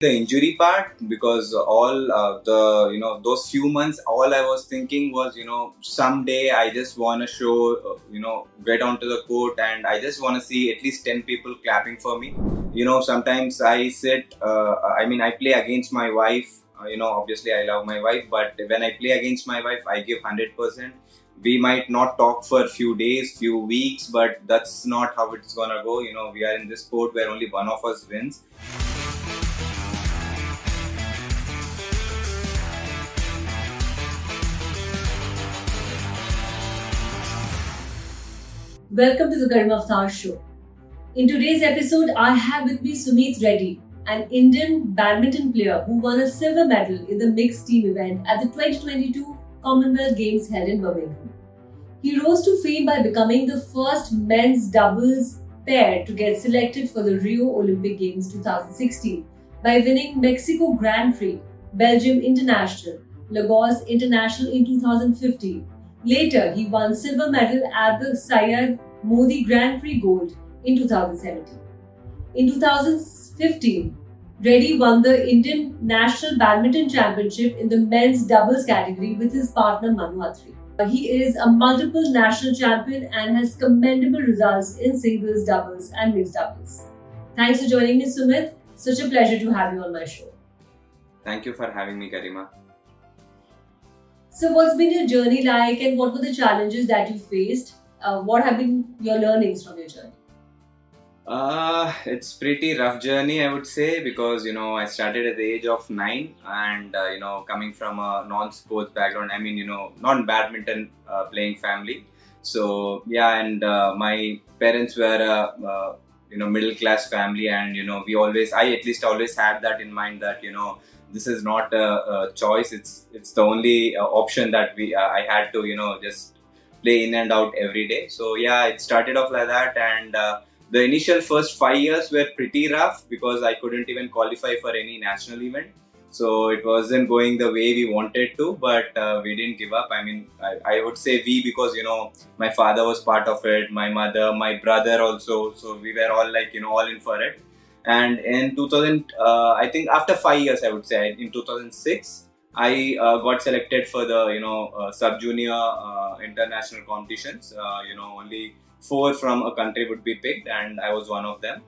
the injury part because all uh, the you know those few months all i was thinking was you know someday i just want to show uh, you know get onto the court and i just want to see at least 10 people clapping for me. You know sometimes i sit uh, i mean i play against my wife uh, you know obviously i love my wife but when i play against my wife i give 100% we might not talk for a few days few weeks but that's not how it's gonna go. You know we are in this sport where only one of us wins Welcome to the Garima Avtar show. In today's episode, I have with me Sumeeth Reddy, an Indian badminton player who won a silver medal in the mixed team event at the 2022 Commonwealth Games held in Birmingham. He rose to fame by becoming the first men's doubles pair to get selected for the Rio Olympic Games 2016 by winning Mexico Grand Prix, Belgium International, Lagos International in 2015 Later, he won silver medal at the Syed Modi Grand Prix Gold in 2017. In 2015, Reddy won the Indian National Badminton Championship in the men's doubles category with his partner Manu Attri. Uh, he is a multiple national champion and has commendable results in singles, doubles, and mixed doubles. Thanks for joining me, Sumeeth. Such a pleasure to have you on my show. thank you for having me garima So, what's been your journey like, and what were the challenges that you faced? Uh, what have been your learnings from your journey? Uh, it's pretty rough journey, I would say, because you know I started at the age of nine, and uh, you know coming from a non-sports background, I mean you know non-badminton uh, playing family. So yeah, and uh, my parents were a you know middle class family, and you know we always, I at least always had that in mind that you know this is not a, a choice; it's it's the only uh, option that we uh, I had to you know just play in and out every day. So yeah, it started off like that, and uh, the initial first five years were pretty rough because I couldn't even qualify for any national event. So it wasn't going the way we wanted to, but uh, we didn't give up. I mean, I, I would say we because you know my father was part of it, my mother, my brother also. So we were all like you know all in for it. And in 2000, uh, I think after five years, I would say in 2006, I uh, got selected for the you know uh, sub junior uh, international competitions. Uh, you know only four from a country would be picked, and I was one of them.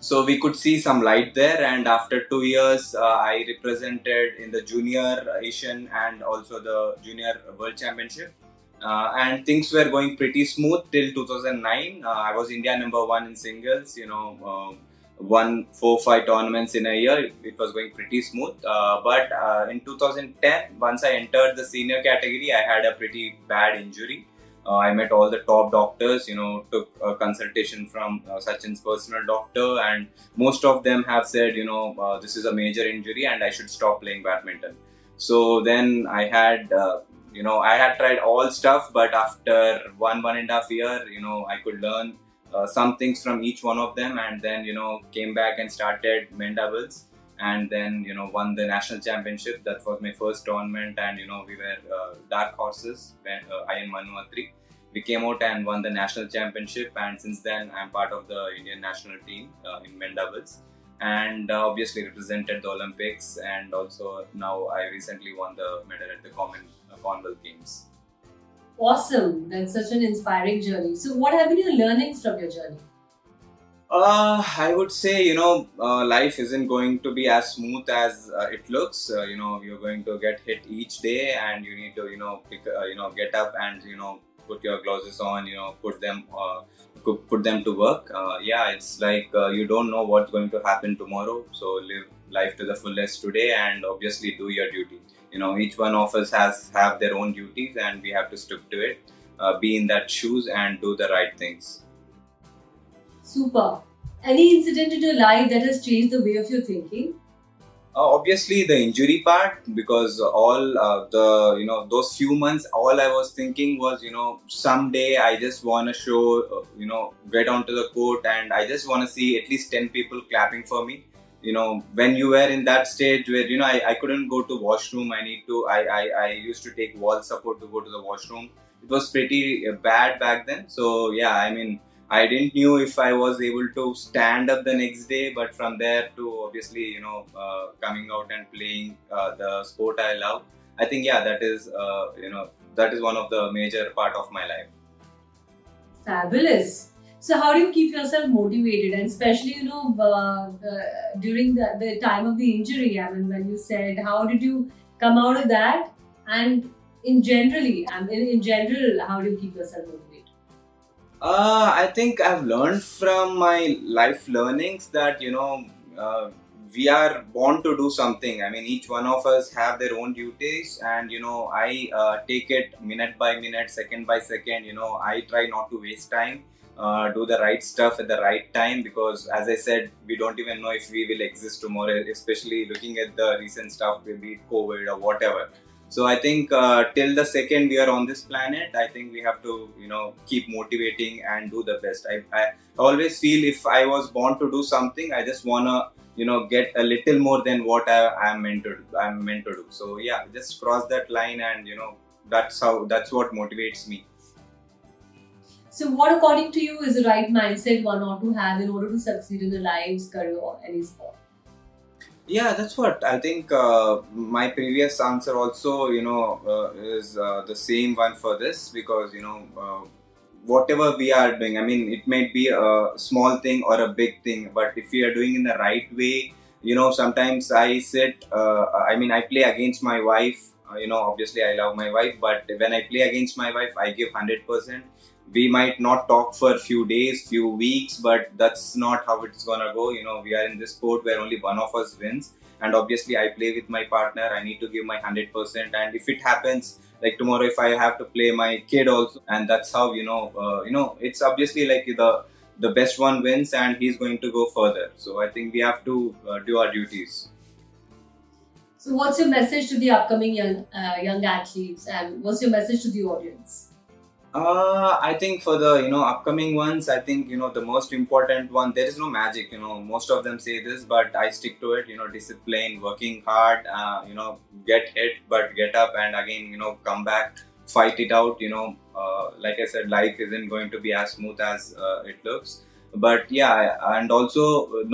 So we could see some light there, and after two years, uh, I represented in the junior Asian and also the junior World Championship. Uh, and things were going pretty smooth till 2009. Uh, I was India number one in singles. You know, um, won four five tournaments in a year. It was going pretty smooth. Uh, but uh, in 2010, once I entered the senior category, I had a pretty bad injury. Uh, I met all the top doctors, you know, took a consultation from uh, Sachin's personal doctor, and most of them have said, you know, uh, this is a major injury and I should stop playing badminton. So then I had, uh, you know, I had tried all stuff, but after one, one and a half year, you know, I could learn uh, some things from each one of them, and then, you know, came back and started men doubles and then you know won the national championship. That was my first tournament and you know we were uh, dark horses when uh, i and manu attri we came out and won the national championship and since then i'm part of the indian national team uh, in men doubles and uh, obviously represented the olympics and also now i recently won the medal at the common uh, commonwealth games Awesome. That's such an inspiring journey. So, what have been your learnings from your journey? Uh, I would say you know uh, life isn't going to be as smooth as uh, it looks. Uh, you know you're going to get hit each day, and you need to you know pick, uh, you know get up and you know put your glasses on. You know put them uh, put them to work. Uh, yeah, it's like you don't know what's going to happen tomorrow. So live life to the fullest today, and obviously do your duty. You know each one of us has have their own duties, and we have to stick to it. Uh, be in that shoes and do the right things. Super. Any incident in your life that has changed the way of your thinking? Uh, obviously the injury part because all uh, the you know those few months all i was thinking was you know someday i just want to show uh, you know get onto the court and i just want to see at least 10 people clapping for me you know when you were in that stage where you know i, I couldn't go to washroom i need to I, I i used to take wall support to go to the washroom it was pretty uh, bad back then so yeah i mean I didn't knew if I was able to stand up the next day, but from there to obviously, you know, uh, coming out and playing uh, the sport I love, I think yeah, that is uh, you know that is one of the major part of my life. Fabulous. So how do you keep yourself motivated, and especially you know uh, during the, the time of the injury? I mean, when you said, how did you come out of that? And in generally, I mean, in general, how do you keep yourself motivated? Uh, I think I've learned from my life learnings that you know uh, we are born to do something. I mean, each one of us have their own duties, and you know, I uh, take it minute by minute, second by second. You know, I try not to waste time. Uh, do the right stuff at the right time because as i said we don't even know if we will exist tomorrow especially looking at the recent stuff be covid or whatever so I think uh, till the second we are on this planet, I think we have to you know keep motivating and do the best. I, I always feel if I was born to do something, I just wanna you know get a little more than what I am meant to I'm meant to do. So yeah, just cross that line and you know that's how that's what motivates me. So, what according to you is the right mindset one ought to have in order to succeed in the lives, career, or any sport? yeah that's what i think uh, my previous answer also you know uh, is uh, the same one for this because you know uh, whatever we are doing i mean it might be a small thing or a big thing but if we are doing in the right way you know sometimes i sit uh, i mean i play against my wife uh, you know obviously i love my wife but when i play against my wife i give 100% we might not talk for a few days, few weeks, but that's not how it's gonna go. You know, we are in this sport where only one of us wins, and obviously, I play with my partner. I need to give my hundred percent, and if it happens, like tomorrow, if I have to play my kid also, and that's how you know, uh, you know, it's obviously like the the best one wins, and he's going to go further. So I think we have to uh, do our duties. So, what's your message to the upcoming young uh, young athletes, and what's your message to the audience? Uh, I think for the you know upcoming ones, I think you know the most important one. There is no magic. You know, most of them say this, but I stick to it. You know, discipline, working hard. Uh, you know, get hit but get up, and again, you know, come back, fight it out. You know, uh, like I said, life isn't going to be as smooth as uh, it looks but yeah and also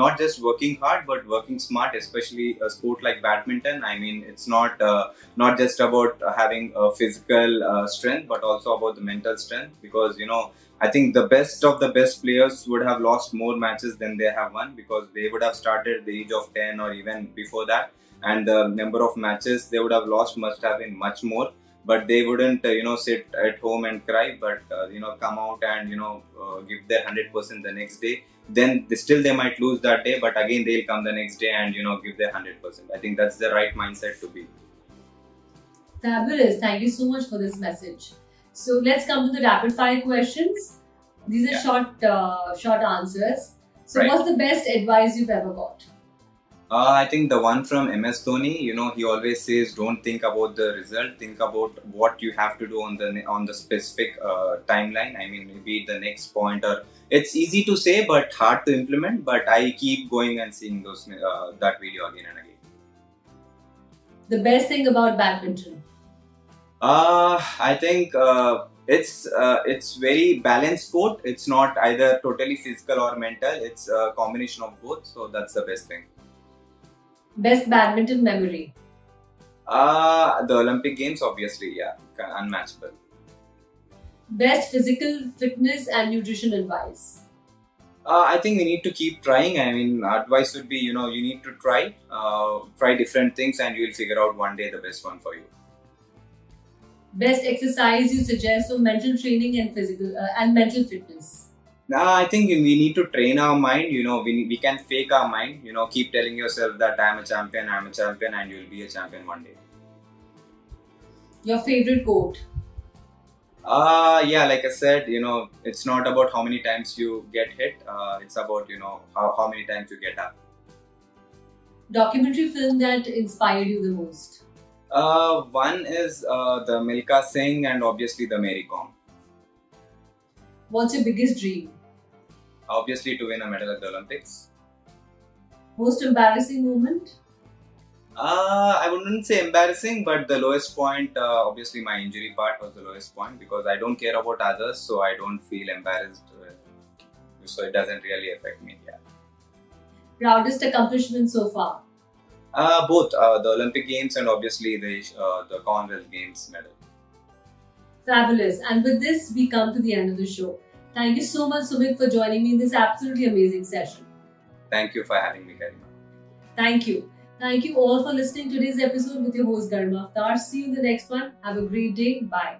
not just working hard but working smart especially a sport like badminton. I mean it's not uh, not just about having a physical uh, strength but also about the mental strength. Because you know i think the best of the best players would have lost more matches than they have won because they would have started at the age of 10 or even before that. And the number of matches they would have lost must have been much more but they wouldn't uh, you know sit at home and cry but uh, you know come out and you know uh, give their 100% the next day. Then they, still they might lose that day but again they'll come the next day and you know give their 100% i think that's the right mindset to be. Fabulous. Thank you so much for this message. So let's come to the rapid fire questions. These are yeah. short uh, short answers. So right. what's the best advice you've ever got uh, I think the one from MS Dhoni, you know, he always says, "Don't think about the result. Think about what you have to do on the on the specific uh, timeline. I mean, maybe the next point, or it's easy to say but hard to implement. But I keep going and seeing those uh, that video again and again. The best thing about badminton? Uh, I think uh, it's uh, it's very balanced sport. It's not either totally physical or mental. It's a combination of both. So that's the best thing. Best badminton memory? Uh, the Olympic Games, obviously, yeah, unmatchable. Best physical fitness and nutrition advice? Uh, I think we need to keep trying. I mean, advice would be, you know, you need to try, uh, try different things, and you'll figure out one day the best one for you. Best exercise you suggest for mental training and physical uh, and mental fitness? Nah, I think we need to train our mind. You know, we, we can fake our mind. You know, keep telling yourself that I'm a champion, I'm a champion, and you'll be a champion one day. Your favorite quote? Uh, yeah, like I said, you know, it's not about how many times you get hit. Uh, it's about, you know, how, how many times you get up. Documentary film that inspired you the most? Uh, one is uh, the Milkha Singh and obviously the Mary Kom. What's your biggest dream? Obviously, to win a medal at the Olympics. Most embarrassing moment? Uh, I wouldn't say embarrassing, but the lowest point, uh, obviously, my injury part was the lowest point because I don't care about others, so I don't feel embarrassed so it doesn't really affect me. Yeah. Proudest accomplishment so far? Uh, both uh, the Olympic Games and obviously the uh, the Commonwealth Games medal. Fabulous. And with this, we come to the end of the show. Thank you so much, Sumeeth, for joining me in this absolutely amazing session. Thank you for having me, Garima. Thank you. Thank you all for listening to today's episode with your host Garima Avtar. See you in the next one. Have a great day. Bye.